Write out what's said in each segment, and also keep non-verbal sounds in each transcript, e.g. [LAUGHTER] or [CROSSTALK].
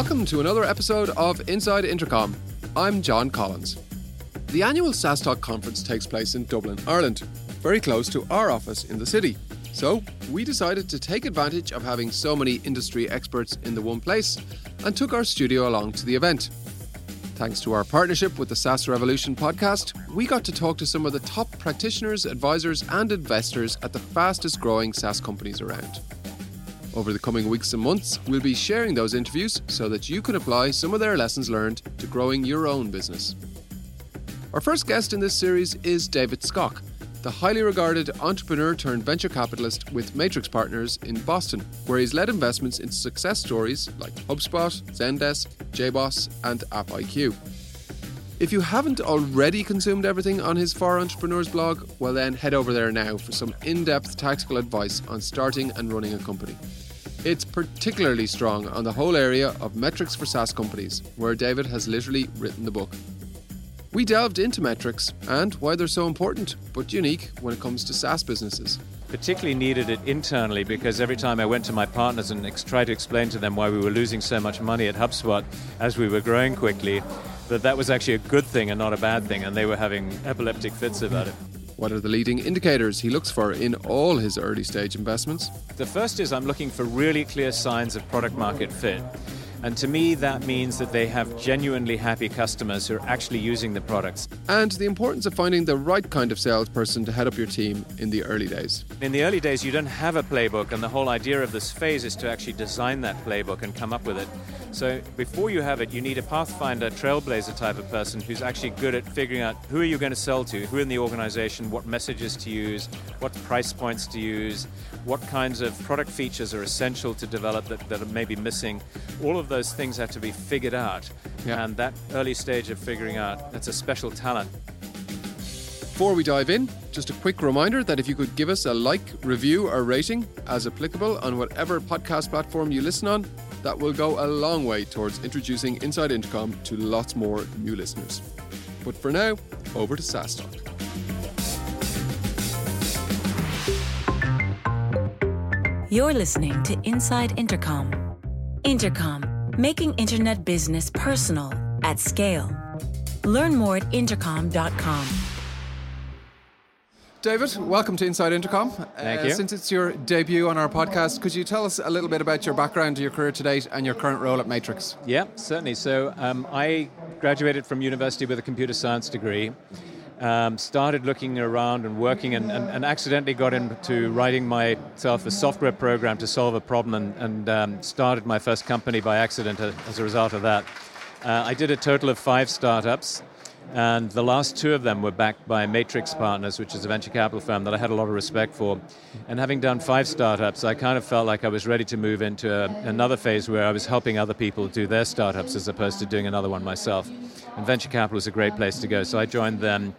Welcome to another episode of Inside Intercom. I'm John Collins. The annual SaaStock conference takes place in Dublin, Ireland, very close to our office in the city. So, we decided to take advantage of having so many industry experts in the one place and took our studio along to the event. Thanks to our partnership with the SaaS Revolution podcast, we got to talk to some of the top practitioners, advisors, and investors at the fastest growing SaaS companies around. Over the coming weeks and months, we'll be sharing those interviews so that you can apply some of their lessons learned to growing your own business. Our first guest in this series is David Skok, the highly regarded entrepreneur turned venture capitalist with Matrix Partners in Boston, where he's led investments into success stories like HubSpot, Zendesk, JBoss, and AppIQ. If you haven't already consumed everything on his For Entrepreneurs blog, well then head over there now for some in depth tactical advice on starting and running a company. It's particularly strong on the whole area of metrics for SaaS companies, where David has literally written the book. We delved into metrics and why they're so important, but unique when it comes to SaaS businesses. Particularly needed it internally because every time I went to my partners and ex- tried to explain to them why we were losing so much money at HubSpot as we were growing quickly, that that was actually a good thing and not a bad thing, and they were having epileptic fits about it. What are the leading indicators he looks for in all his early stage investments? The first is I'm looking for really clear signs of product market fit. And to me, that means that they have genuinely happy customers who are actually using the products. And the importance of finding the right kind of salesperson to head up your team in the early days. In the early days, you don't have a playbook, and the whole idea of this phase is to actually design that playbook and come up with it. So before you have it, you need a pathfinder, trailblazer type of person who's actually good at figuring out who are you going to sell to, who in the organization, what messages to use, what price points to use, what kinds of product features are essential to develop that, that are maybe missing. All of those things have to be figured out. Yeah. And that early stage of figuring out, that's a special talent. Before we dive in, just a quick reminder that if you could give us a like, review, or rating as applicable on whatever podcast platform you listen on, that will go a long way towards introducing Inside Intercom to lots more new listeners. But for now, over to SaaStock. You're listening to Inside Intercom. Intercom, making internet business personal at scale. Learn more at intercom.com. David, welcome to Inside Intercom. Thank Uh, you. Since it's your debut on our podcast, could you tell us a little bit about your background, your career to date, and your current role at Matrix? Yeah, certainly. So um, I graduated from university with a computer science degree. Um, started looking around and working, and, and, and accidentally got into writing myself a software program to solve a problem, and, and um, started my first company by accident as a result of that. Uh, I did a total of five startups, and the last two of them were backed by Matrix Partners, which is a venture capital firm that I had a lot of respect for. And having done five startups, I kind of felt like I was ready to move into a, another phase where I was helping other people do their startups as opposed to doing another one myself. And venture capital is a great place to go, so I joined them.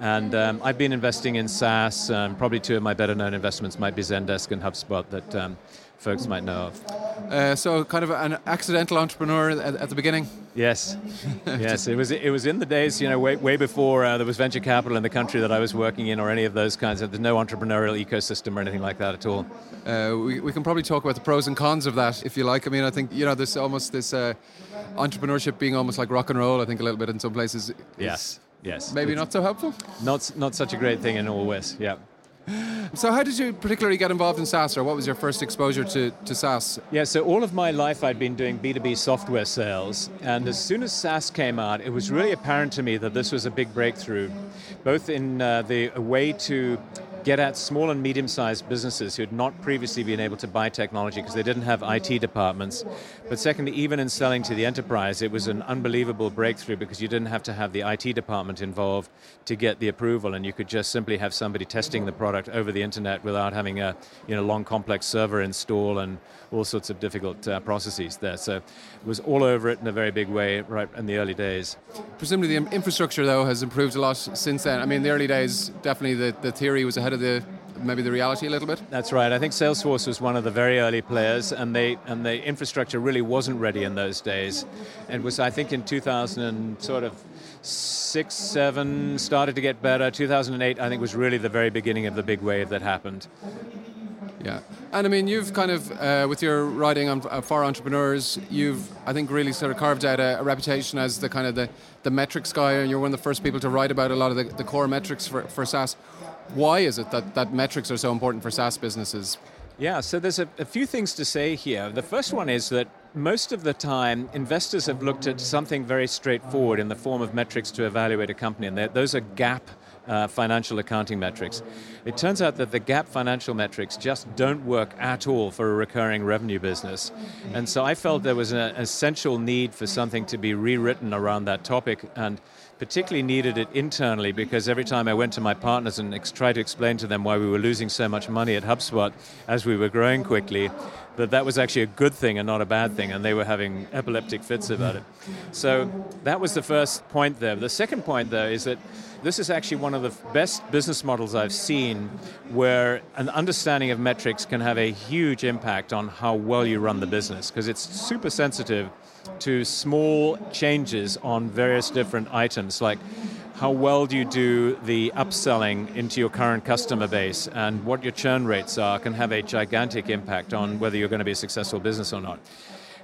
And um, I've been investing in SaaS. Um, probably two of my better known investments might be Zendesk and HubSpot that um, folks might know of. Uh, so, kind of an accidental entrepreneur at, at the beginning. Yes, [LAUGHS] yes. It was it was in the days, you know, way, way before uh, there was venture capital in the country that I was working in, or any of those kinds. of There's no entrepreneurial ecosystem or anything like that at all. Uh, we, we can probably talk about the pros and cons of that if you like. I mean, I think, you know, there's almost this uh, entrepreneurship being almost like rock and roll, I think, a little bit in some places. Yes, yes. Maybe It's not so helpful. not not such a great thing in all ways. Yeah. So, how did you particularly get involved in SaaS, or what was your first exposure to, to SaaS? Yeah, so all of my life I'd been doing B2B software sales, and as soon as SaaS came out, it was really apparent to me that this was a big breakthrough, both in uh, the way to get at small and medium sized businesses who had not previously been able to buy technology because they didn't have IT departments. But secondly, even in selling to the enterprise, it was an unbelievable breakthrough because you didn't have to have the IT department involved to get the approval, and you could just simply have somebody testing the product over the internet without having a you know, long, complex server install and all sorts of difficult uh, processes there. So it was all over it in a very big way right in the early days. Presumably, the infrastructure, though, has improved a lot since then. I mean, in the early days, definitely the, the theory was ahead of the maybe the reality a little bit. That's right. I think Salesforce was one of the very early players, and they and the infrastructure really wasn't ready in those days. It was, I think, in 2000 and sort of six, seven started to get better. 2008, I think, was really the very beginning of the big wave that happened. Yeah, and I mean, you've kind of, uh, with your writing on uh, for entrepreneurs, you've, I think, really sort of carved out a, a, reputation as the kind of the, the metrics guy, and you're one of the first people to write about a lot of the, the core metrics for, for SaaS. Why is it that, that metrics are so important for SaaS businesses? Yeah, so there's a, a few things to say here. The first one is that most of the time, investors have looked at something very straightforward in the form of metrics to evaluate a company, and those are GAAP uh, financial accounting metrics. It turns out that the GAAP financial metrics just don't work at all for a recurring revenue business. And so I felt there was an essential need for something to be rewritten around that topic, and particularly needed it internally because every time I went to my partners and ex- tried to explain to them why we were losing so much money at HubSpot as we were growing quickly, that that was actually a good thing and not a bad thing, and they were having epileptic fits about it. So that was the first point there. The second point, though, is that this is actually one of the best business models I've seen where an understanding of metrics can have a huge impact on how well you run the business because it's super sensitive to small changes on various different items like how well do you do the upselling into your current customer base and what your churn rates are can have a gigantic impact on whether you're going to be a successful business or not.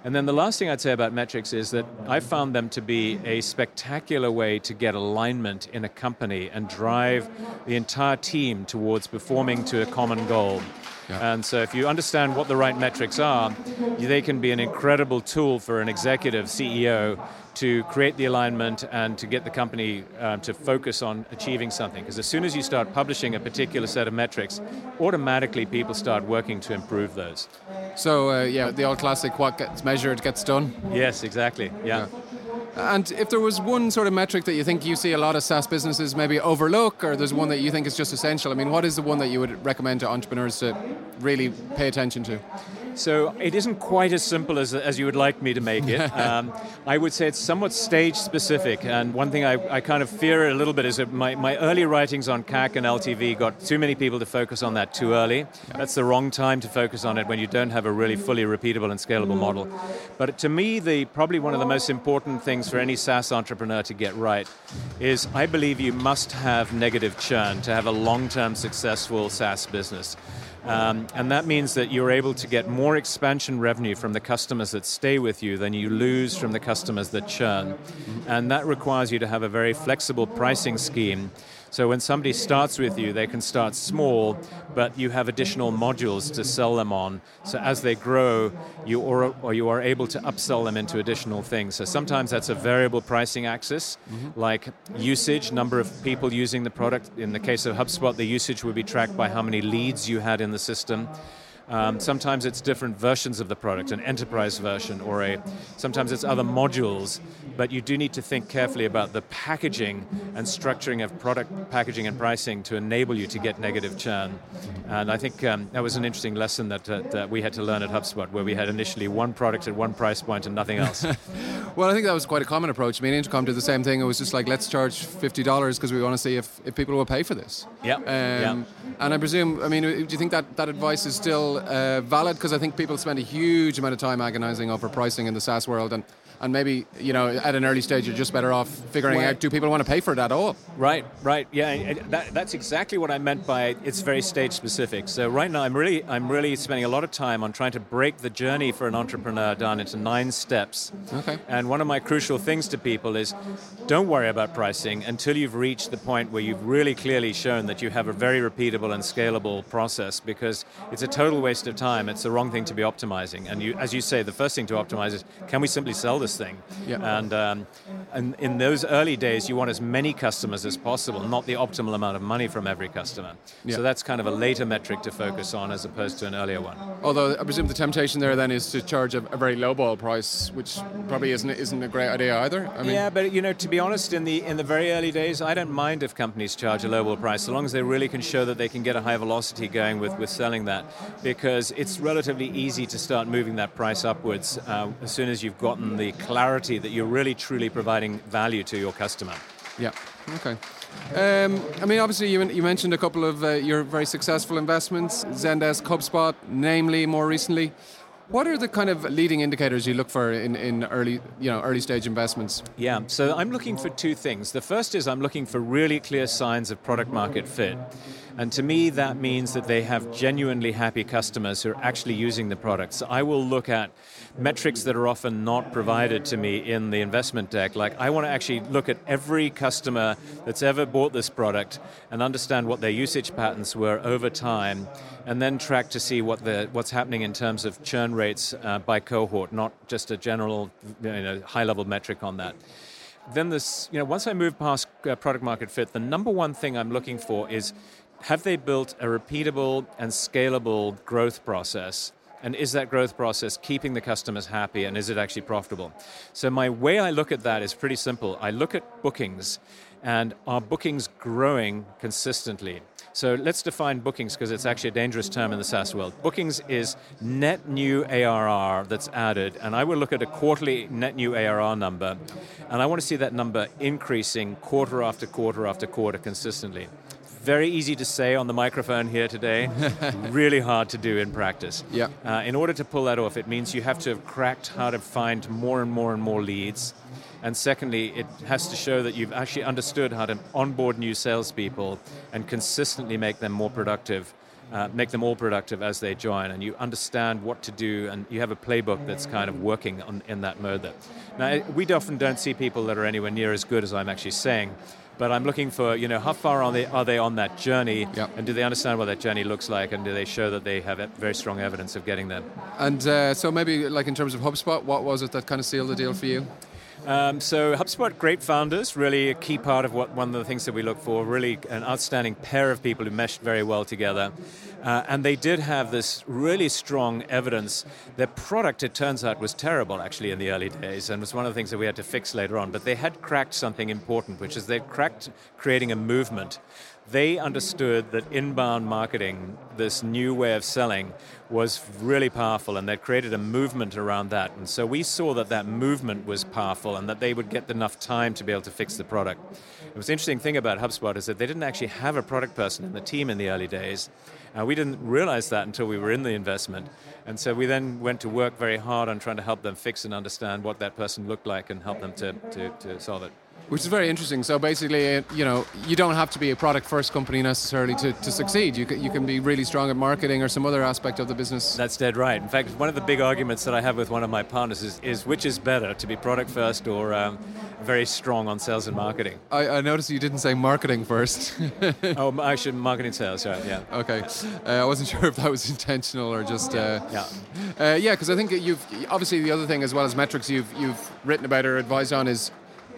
And then the last thing I'd say about metrics is that I found them to be a spectacular way to get alignment in a company and drive the entire team towards performing to a common goal. Yeah. And so if you understand what the right metrics are, they can be an incredible tool for an executive CEO to create the alignment and to get the company uh, to focus on achieving something. Because as soon as you start publishing a particular set of metrics, automatically people start working to improve those. So, uh, yeah, the old classic what gets measured gets done? Yes, exactly. yeah. yeah. And if there was one sort of metric that you think you see a lot of SaaS businesses maybe overlook, or there's one that you think is just essential, I mean, what is the one that you would recommend to entrepreneurs to really pay attention to? So it isn't quite as simple as, as you would like me to make it. [LAUGHS] Um, I would say it's somewhat stage specific. And one thing I, I kind of fear a little bit is that my, my early writings on CAC and LTV got too many people to focus on that too early. That's the wrong time to focus on it when you don't have a really fully repeatable and scalable model. But to me, the probably one of the most important things for any SaaS entrepreneur to get right is I believe you must have negative churn to have a long-term successful SaaS business. Um, and that means that you're able to get more expansion revenue from the customers that stay with you than you lose from the customers that churn. And that requires you to have a very flexible pricing scheme so when somebody starts with you, they can start small, but you have additional modules to sell them on. So as they grow, you or, or you are able to upsell them into additional things. So sometimes that's a variable pricing axis, mm-hmm. like usage, number of people using the product. In the case of HubSpot, the usage would be tracked by how many leads you had in the system. Um, sometimes it's different versions of the product, an enterprise version, or a sometimes it's other modules. But you do need to think carefully about the packaging and structuring of product packaging and pricing to enable you to get negative churn. And I think um, that was an interesting lesson that, uh, that we had to learn at HubSpot, where we had initially one product at one price point and nothing else. [LAUGHS] well, I think that was quite a common approach. I mean, Intercom did the same thing. It was just like, let's charge fifty dollars because we want to see if, if people will pay for this. Yeah. Um, yeah. And I presume, I mean, do you think that that advice is still uh, valid? Because I think people spend a huge amount of time agonizing over pricing in the SaaS world, and and maybe you know at an early stage you're just better off figuring well, out do people want to pay for it at all? Right right yeah that, that's exactly what i meant by it's very stage specific. So right now i'm really i'm really spending a lot of time on trying to break the journey for an entrepreneur down into nine steps. Okay. And one of my crucial things to people is don't worry about pricing until you've reached the point where you've really clearly shown that you have a very repeatable and scalable process because it's a total waste of time. It's the wrong thing to be optimizing. And you as you say the first thing to optimize is can we simply sell this thing. Yeah. And, um, and in those early days, you want as many customers as possible, not the optimal amount of money from every customer. Yeah. So that's kind of a later metric to focus on as opposed to an earlier one. Although I presume the temptation there then is to charge a, a very low ball price, which probably isn't isn't a great idea either. I mean, yeah, but you know, to be honest, in the in the very early days, I don't mind if companies charge a low ball price, so long as they really can show that they can get a high velocity going with with selling that, because it's relatively easy to start moving that price upwards uh, as soon as you've gotten the clarity that you're really truly providing value to your customer. Yeah. Okay. Um, I mean, obviously, you, you mentioned a couple of uh, your very successful investments, Zendesk, HubSpot, namely more recently. What are the kind of leading indicators you look for in, in early, you know, early stage investments? Yeah, so I'm looking for two things. The first is I'm looking for really clear signs of product market fit. And to me, that means that they have genuinely happy customers who are actually using the products. I will look at metrics that are often not provided to me in the investment deck. Like, I want to actually look at every customer that's ever bought this product and understand what their usage patterns were over time, and then track to see what the, what's happening in terms of churn rates uh, by cohort, not just a general you know, high level metric on that then this, you know, once I move past uh, product market fit, the number one thing I'm looking for is have they built a repeatable and scalable growth process? And is that growth process keeping the customers happy and is it actually profitable? So, my way I look at that is pretty simple. I look at bookings and are bookings growing consistently? So, let's define bookings because it's actually a dangerous term in the SaaS world. Bookings is net new ARR that's added, and I will look at a quarterly net new ARR number, and I want to see that number increasing quarter after quarter after quarter consistently very easy to say on the microphone here today, [LAUGHS] really hard to do in practice. Yeah. Uh, in order to pull that off, it means you have to have cracked how to find more and more and more leads. And secondly, it has to show that you've actually understood how to onboard new salespeople and consistently make them more productive. Uh, make them all productive as they join, and you understand what to do, and you have a playbook that's kind of working on, in that mode. That now we often don't see people that are anywhere near as good as I'm actually saying, but I'm looking for, you know, how far are they, are they on that journey? Yep. And do they understand what that journey looks like? And do they show that they have very strong evidence of getting there? And uh, so maybe like in terms of HubSpot, what was it that kind of sealed the deal for you? Um, so HubSpot, great founders, really a key part of what one of the things that we look for. Really an outstanding pair of people who meshed very well together, uh, and they did have this really strong evidence. Their product, it turns out, was terrible actually in the early days, and was one of the things that we had to fix later on. But they had cracked something important, which is they cracked creating a movement they understood that inbound marketing, this new way of selling, was really powerful and they created a movement around that. And so we saw that that movement was powerful and that they would get enough time to be able to fix the product. It was interesting thing about HubSpot is that they didn't actually have a product person in the team in the early days. Uh, we didn't realize that until we were in the investment. And so we then went to work very hard on trying to help them fix and understand what that person looked like and help them to, to, to solve it. Which is very interesting. So basically, uh, you know, you don't have to be a product first company necessarily to, to succeed. You can, you can be really strong at marketing or some other aspect of the business. That's dead right. In fact, one of the big arguments that I have with one of my partners is, is which is better, to be product first or um, very strong on sales and marketing? I, I noticed you didn't say marketing first. [LAUGHS] oh, actually, marketing sales, right, yeah. Okay. Uh, I wasn't sure if that was intentional or just. Uh, yeah. Uh, yeah, because I think you've obviously the other thing as well as metrics you've you've written about or advised on is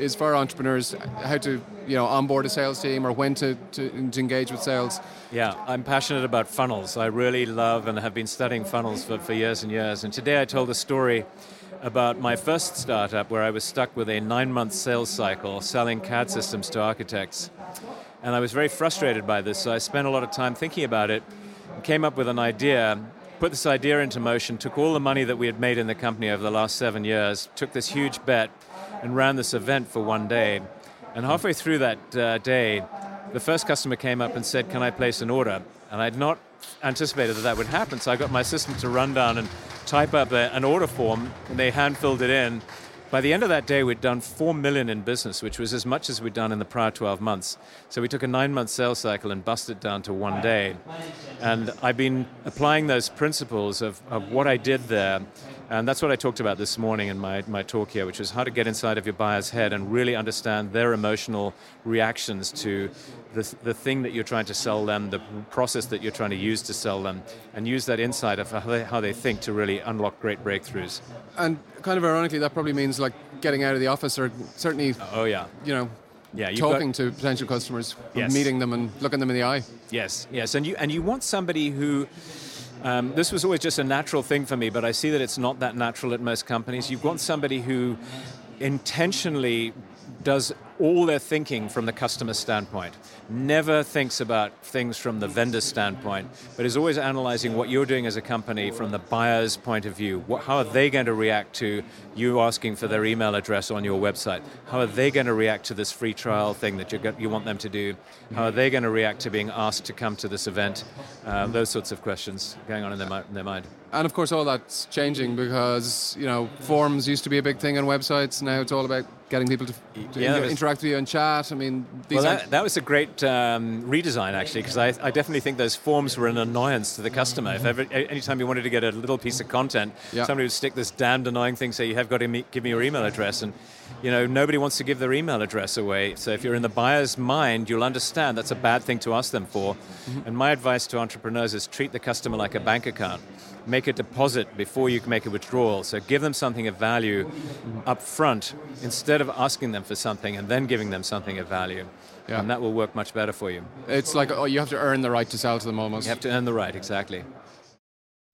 is for entrepreneurs how to you know onboard a sales team or when to, to, to, engage with sales. Yeah i'm passionate about funnels. I really love and have been studying funnels for, for years and years. And today i told a story about my first startup where i was stuck with a nine month sales cycle selling cad systems to architects. And i was very frustrated by this so i spent a lot of time thinking about it came up with an idea put this idea into motion took all the money that we had made in the company over the last seven years took this huge bet and ran this event for one day. And halfway through that uh, day, the first customer came up and said, Can I place an order? And I'd not anticipated that that would happen, so I got my assistant to run down and type up a, an order form, and they hand filled it in. By the end of that day, we'd done 4 million in business, which was as much as we'd done in the prior 12 months. So we took a nine month sales cycle and busted down to one day. And I've been applying those principles of, of what I did there and that's what I talked about this morning in my, my talk here, which is how to get inside of your buyer's head and really understand their emotional reactions to the, the thing that you're trying to sell them, the process that you're trying to use to sell them, and use that insight of how they, how they think to really unlock great breakthroughs. And kind of ironically, that probably means like getting out of the office or certainly, oh yeah, you know, yeah, talking got, to potential customers, yes. meeting them and looking them in the eye. Yes, yes, and you and you want somebody who um, this was always just a natural thing for me, but I see that it's not that natural at most companies. You want somebody who intentionally does all their thinking from the customer standpoint, never thinks about things from the vendor standpoint, but is always analyzing what you're doing as a company from the buyer's point of view. What, how are they going to react to you asking for their email address on your website? How are they going to react to this free trial thing that you, you want them to do? How are they going to react to being asked to come to this event? Uh, those sorts of questions going on in their, in their mind. And of course, all that's changing because you know forums used to be a big thing on websites. Now it's all about getting people to, to yeah, was, interact with you and chat. I mean, well, that, that, was a great um, redesign actually, because I, I, definitely think those forms were an annoyance to the customer. If ever, anytime you wanted to get a little piece of content, yeah. somebody would stick this damned annoying thing, say you have got to me, give me your email address, and you know nobody wants to give their email address away. So if you're in the buyer's mind, you'll understand that's a bad thing to ask them for. Mm-hmm. And my advice to entrepreneurs is treat the customer like a bank account make a deposit before you make a withdrawal. So give them something of value up front instead of asking them for something and then giving them something of value. Yeah. And that will work much better for you. It's like oh, you have to earn the right to sell to them almost. You have to earn the right, exactly.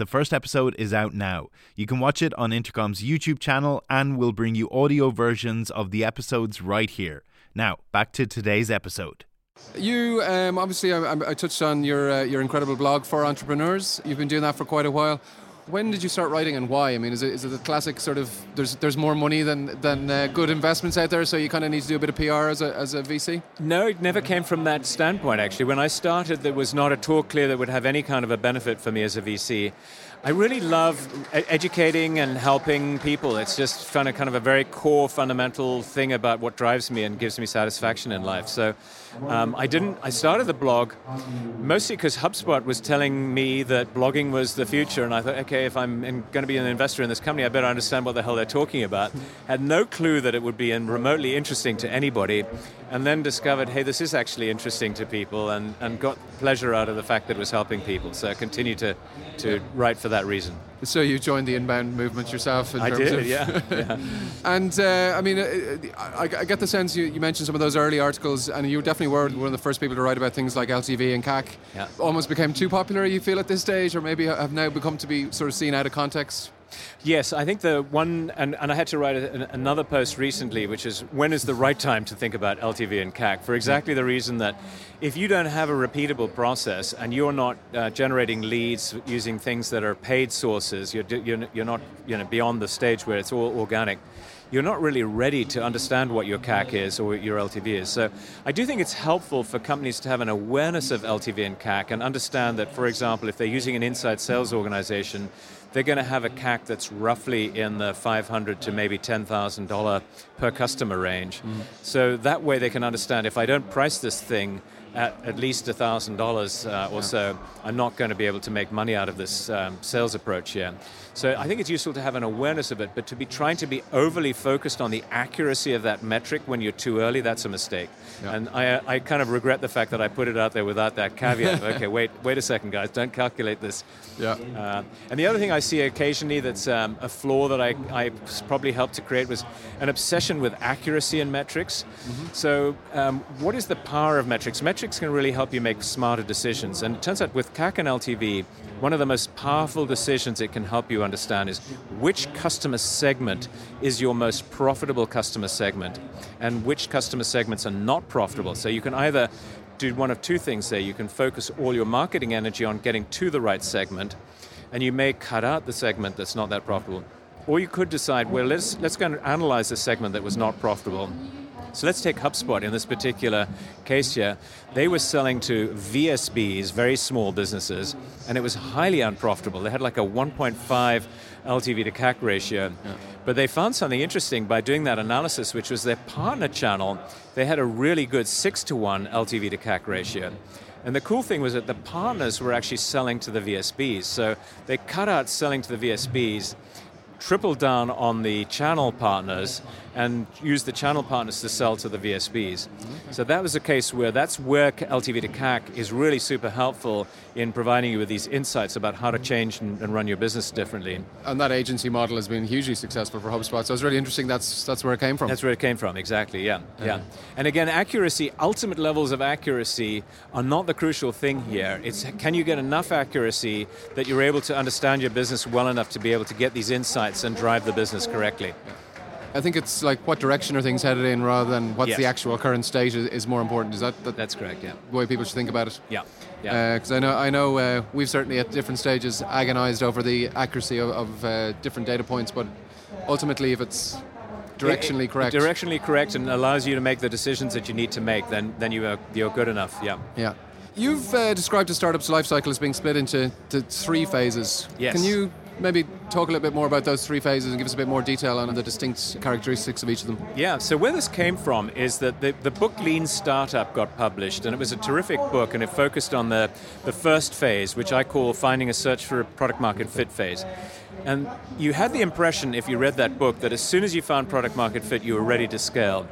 The first episode is out now. You can watch it on Intercom's YouTube channel and we'll bring you audio versions of the episodes right here. Now, back to today's episode. You um, obviously, I, I, touched on your uh, your incredible blog for entrepreneurs. You've been doing that for quite a while. When did you start writing and why? I mean, is it, is it the classic sort of there's there's more money than than uh, good investments out there, so you kind of need to do a bit of PR as a, as a VC? No, it never came from that standpoint. Actually, when I started, there was not at all clear that would have any kind of a benefit for me as a VC. I really love educating and helping people. It's just kind of kind of a very core fundamental thing about what drives me and gives me satisfaction in life. So um, I didn't. I started the blog mostly because HubSpot was telling me that blogging was the future, and I thought, okay, if I'm going to be an investor in this company, I better understand what the hell they're talking about. Had no clue that it would be remotely interesting to anybody, and then discovered, hey, this is actually interesting to people, and, and got pleasure out of the fact that it was helping people. So I continue to to write for that reason. So you joined the inbound movement yourself? I did, of, yeah. [LAUGHS] yeah. and uh, I mean, uh, I, I, get the sense you, you, mentioned some of those early articles, and you definitely were one of the first people to write about things like LTV and CAC. Yeah. Almost became too popular, you feel, at this stage, or maybe have now become to be sort of seen out of context? Yes, I think the one, and, and I had to write a, another post recently, which is when is the right time to think about LTV and CAC, for exactly the reason that if you don't have a repeatable process and you're not uh, generating leads using things that are paid sources, you're, you're, you're not you know, beyond the stage where it's all organic, you're not really ready to understand what your CAC is or your LTV is. So I do think it's helpful for companies to have an awareness of LTV and CAC and understand that, for example, if they're using an inside sales organization, they're going to have a CAC that's roughly in the 500 to maybe $10,000 per customer range. Mm. So that way they can understand if I don't price this thing at at least $1,000 uh, or so, I'm not going to be able to make money out of this um, sales approach here. So I think it's useful to have an awareness of it, but to be trying to be overly focused on the accuracy of that metric when you're too early, that's a mistake. Yeah. And I, I kind of regret the fact that I put it out there without that caveat. [LAUGHS] okay, wait, wait a second, guys, don't calculate this. Yeah. Uh, and the other thing I see occasionally that's um, a flaw that I, I probably helped to create was an obsession with accuracy in metrics. So, um, what is the power of metrics? Metrics can really help you make smarter decisions. And it turns out with CAC and LTV, one of the most powerful decisions it can help you understand is which customer segment is your most profitable customer segment and which customer segments are not profitable. So, you can either do one of two things there. You can focus all your marketing energy on getting to the right segment, and you may cut out the segment that's not that profitable. Or you could decide, well, let's, let's go and analyze the segment that was not profitable. So let's take HubSpot in this particular case here. They were selling to VSBs, very small businesses, and it was highly unprofitable. They had like a 1.5 LTV to CAC ratio. But they found something interesting by doing that analysis, which was their partner channel. They had a really good 6 to 1 LTV to CAC ratio. And the cool thing was that the partners were actually selling to the VSBs. So they cut out selling to the VSBs tripled down on the channel partners and use the channel partners to sell to the VSBs. Mm-hmm. So that was a case where that's where LTV to CAC is really super helpful in providing you with these insights about how to mm-hmm. change and, and run your business differently. And that agency model has been hugely successful for HubSpot. So it's really interesting. That's that's where it came from. That's where it came from, exactly, yeah. Yeah. And again, accuracy, ultimate levels of accuracy are not the crucial thing here. It's can you get enough accuracy that you're able to understand your business well enough to be able to get these insights and drive the business correctly. I think it's like what direction are things headed in rather than what's Yes. the actual current state is, is more important. Is that, that That's correct, yeah. the way people should think about it? Yeah. Yeah. Because I know, I know uh, we've certainly at different stages agonised over the accuracy of, of uh, different data points, but ultimately, if it's directionally It- it- correct, Directionally correct and allows you to make the decisions that you need to make, then then you are you're good enough. Yeah. yeah. You've uh, described a startup's life cycle as being split into to three phases. Yes. Can you maybe talk a little bit more about those three phases and give us a bit more detail on the distinct characteristics of each of them? Yeah, so where this came from is that the, the book Lean Startup got published, and it was a terrific book, and it focused on the, the first phase, which I call finding a search for a product market fit phase. And you had the impression, if you read that book, that as soon as you found product market fit, you were ready to scale.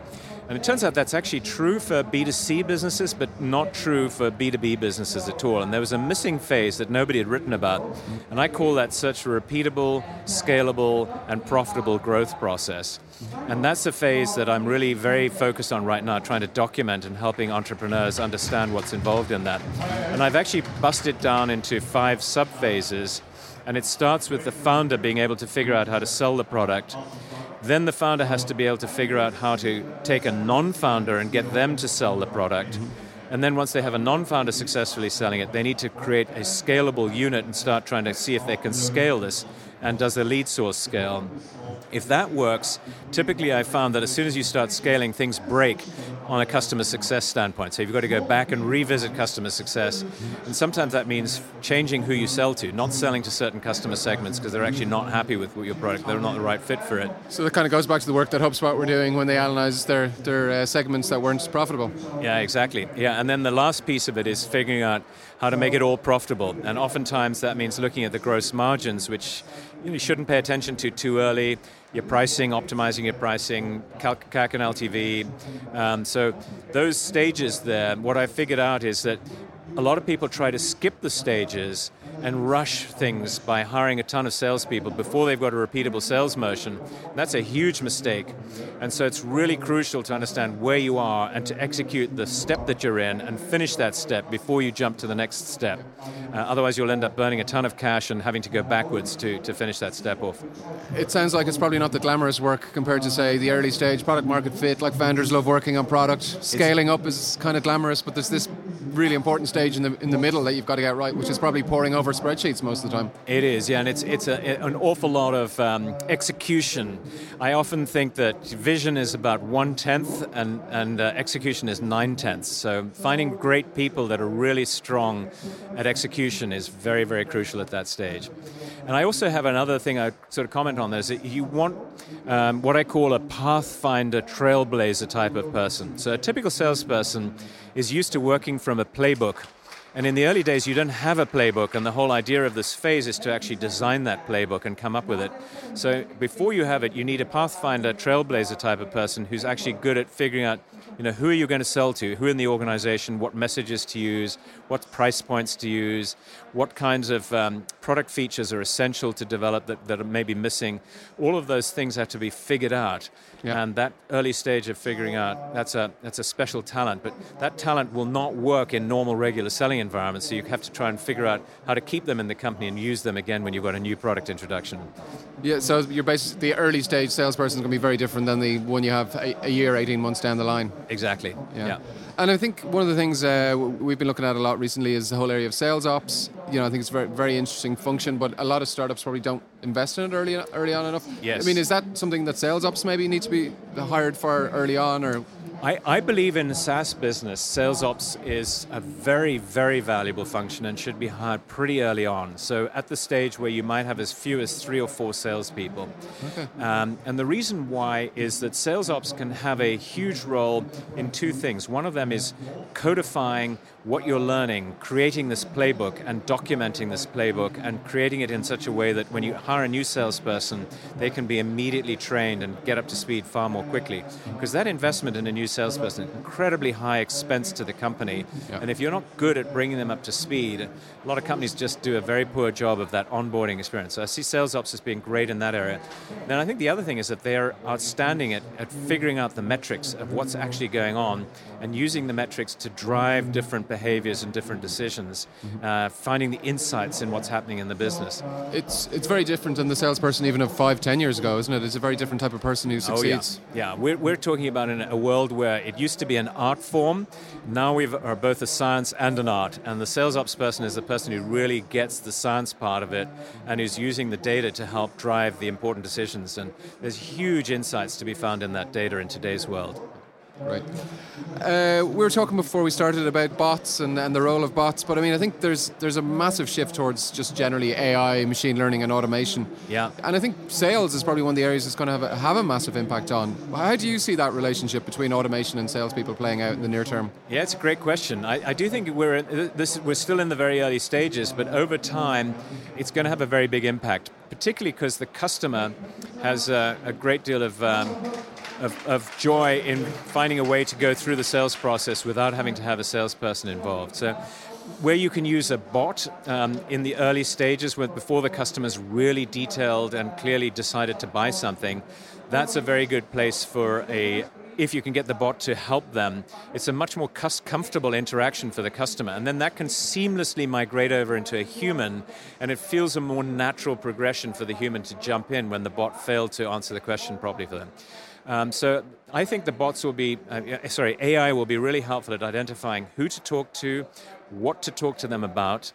And it turns out that's actually true for B2C businesses, but not true for B2B businesses at all. And there was a missing phase that nobody had written about. And I call that search for repeatable, scalable, and profitable growth process. And that's a phase that I'm really very focused on right now, trying to document and helping entrepreneurs understand what's involved in that. And I've actually busted down into five sub phases. And it starts with the founder being able to figure out how to sell the product. Then the founder has to be able to figure out how to take a non founder and get them to sell the product. Mm-hmm. And then once they have a non founder successfully selling it, they need to create a scalable unit and start trying to see if they can scale this. And does the lead source scale? If that works, typically I found that as soon as you start scaling, things break on a customer success standpoint. So you've got to go back and revisit customer success. And sometimes that means changing who you sell to, not selling to certain customer segments because they're actually not happy with your product, they're not the right fit for it. So that kind of goes back to the work that HubSpot were doing when they analysed their, their uh, segments that weren't profitable. Yeah, exactly. Yeah, and then the last piece of it is figuring out how to make it all profitable. And oftentimes that means looking at the gross margins, which you, shouldn't pay attention to too early. Your pricing, optimizing your pricing, CAC and LTV. Um, so those stages there, what I figured out is that a lot of people try to skip the stages and rush things by hiring a ton of salespeople before they've got a repeatable sales motion. That's a huge mistake. And so it's really crucial to understand where you are and to execute the step that you're in and finish that step before you jump to the next step. Uh, otherwise, you'll end up burning a ton of cash and having to go backwards to, to finish that step off. It sounds like it's probably not the glamorous work compared to, say, the early stage product market fit. Like founders love working on product. Scaling up is kind of glamorous, but there's this really important stage in the in the middle that you've got to get right, which is probably poring over spreadsheets most of the time. It is, yeah, and it's it's a, an awful lot of um, execution. I often think that vision is about one tenth, and and uh, execution is nine tenths. So finding great people that are really strong at execution is very very crucial at that stage. And I also have another thing I sort of comment on this. You want um, what I call a pathfinder, trailblazer type of person. So a typical salesperson is used to working from a playbook. And in the early days, you don't have a playbook, and the whole idea of this phase is to actually design that playbook and come up with it. So before you have it, you need a pathfinder, trailblazer type of person who's actually good at figuring out you know, who are you going to sell to? Who in the organization? What messages to use? What price points to use? What kinds of um, product features are essential to develop that, that are maybe missing? All of those things have to be figured out. Yeah. And that early stage of figuring out, that's a, that's a special talent. But that talent will not work in normal, regular selling environments. So you have to try and figure out how to keep them in the company and use them again when you've got a new product introduction. Yeah, so you're basically, the early stage salesperson is going to be very different than the one you have a, a year, 18 months down the line. Exactly. Yeah. yeah. And I think one of the things uh, we've been looking at a lot recently is the whole area of sales ops. You know, I think it's a very, very interesting function, but a lot of startups probably don't invest in it early, early on enough. Yes. I mean, is that something that sales ops maybe need to be hired for early on, or I, I, believe in SaaS business, sales ops is a very, very valuable function and should be hired pretty early on. So at the stage where you might have as few as three or four salespeople. Okay. Um, and the reason why is that sales ops can have a huge role in two things. One of them is codifying what you're learning, creating this playbook and documenting this playbook and creating it in such a way that when you hire a new salesperson, they can be immediately trained and get up to speed far more quickly. Because that investment in a new salesperson, is incredibly high expense to the company. Yeah. And if you're not good at bringing them up to speed, a lot of companies just do a very poor job of that onboarding experience. So I see sales ops as being great in that area. Then I think the other thing is that they're outstanding at, at figuring out the metrics of what's actually going on and using the metrics to drive different behaviors and different decisions, mm-hmm. uh, finding the insights in what's happening in the business. It's it's very different than the salesperson even of five, ten years ago, isn't it? It's a very different type of person who succeeds. Oh, yeah, yeah. We're, we're talking about in a world where it used to be an art form. Now we are both a science and an art, and the sales ops person is the person who really gets the science part of it and who's using the data to help drive the important decisions. And there's huge insights to be found in that data in today's world. Right. Uh, we were talking before we started about bots and, and the role of bots, but I mean, I think there's there's a massive shift towards just generally AI, machine learning, and automation. Yeah. And I think sales is probably one of the areas that's going to have a, have a massive impact on. How do you see that relationship between automation and salespeople playing out in the near term? Yeah, it's a great question. I, I do think we're this we're still in the very early stages, but over time, it's going to have a very big impact, particularly because the customer has a, a great deal of um, of, of joy in finding a way to go through the sales process without having to have a salesperson involved. So where you can use a bot um, in the early stages before the customer's really detailed and clearly decided to buy something, that's a very good place for a if you can get the bot to help them, it's a much more comfortable interaction for the customer. And then that can seamlessly migrate over into a human, and it feels a more natural progression for the human to jump in when the bot failed to answer the question properly for them. Um, so I think the bots will be, uh, sorry, AI will be really helpful at identifying who to talk to, what to talk to them about,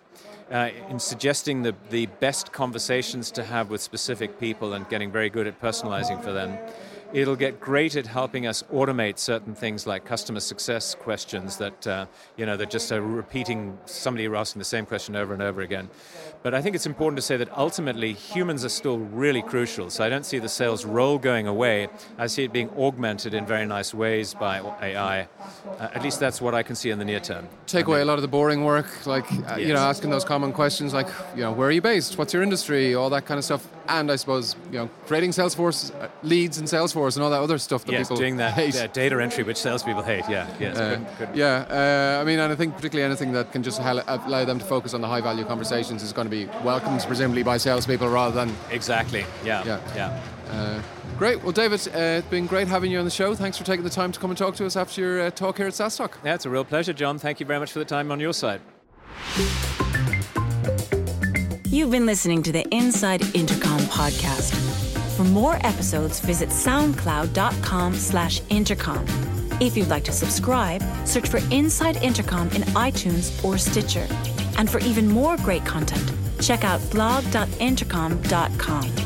uh, in suggesting the, the best conversations to have with specific people and getting very good at personalizing for them. It'll get great at helping us automate certain things like customer success questions that, uh, you know, that just are repeating somebody asking the same question over and over again. But I think it's important to say that ultimately humans are still really crucial. So I don't see the sales role going away. I see it being augmented in very nice ways by AI. Uh, at least that's what I can see in the near term. Take away a lot of the boring work, like, uh, yes. you know, asking those common questions like, you know, where are you based? What's your industry? All that kind of stuff. And I suppose, you know, creating Salesforce uh, leads in Salesforce and all that other stuff that yes, people doing that hate. Yeah, data entry, which salespeople hate. Yeah, yes, uh, good, good. yeah. Uh, I mean, and I think particularly anything that can just allow them to focus on the high value conversations is going to be welcomed presumably by salespeople rather than exactly. Yeah, yeah, yeah. Uh, great. Well, David, uh, it's been great having you on the show. Thanks for taking the time to come and talk to us after your uh, talk here at SaaStock. Yeah, it's a real pleasure, John. Thank you very much for the time on your side. You've been listening to the Inside Intercom podcast. For more episodes, visit soundcloud.com slash intercom. If you'd like to subscribe, search for Inside Intercom in iTunes or Stitcher. And for even more great content, check out blog.intercom.com.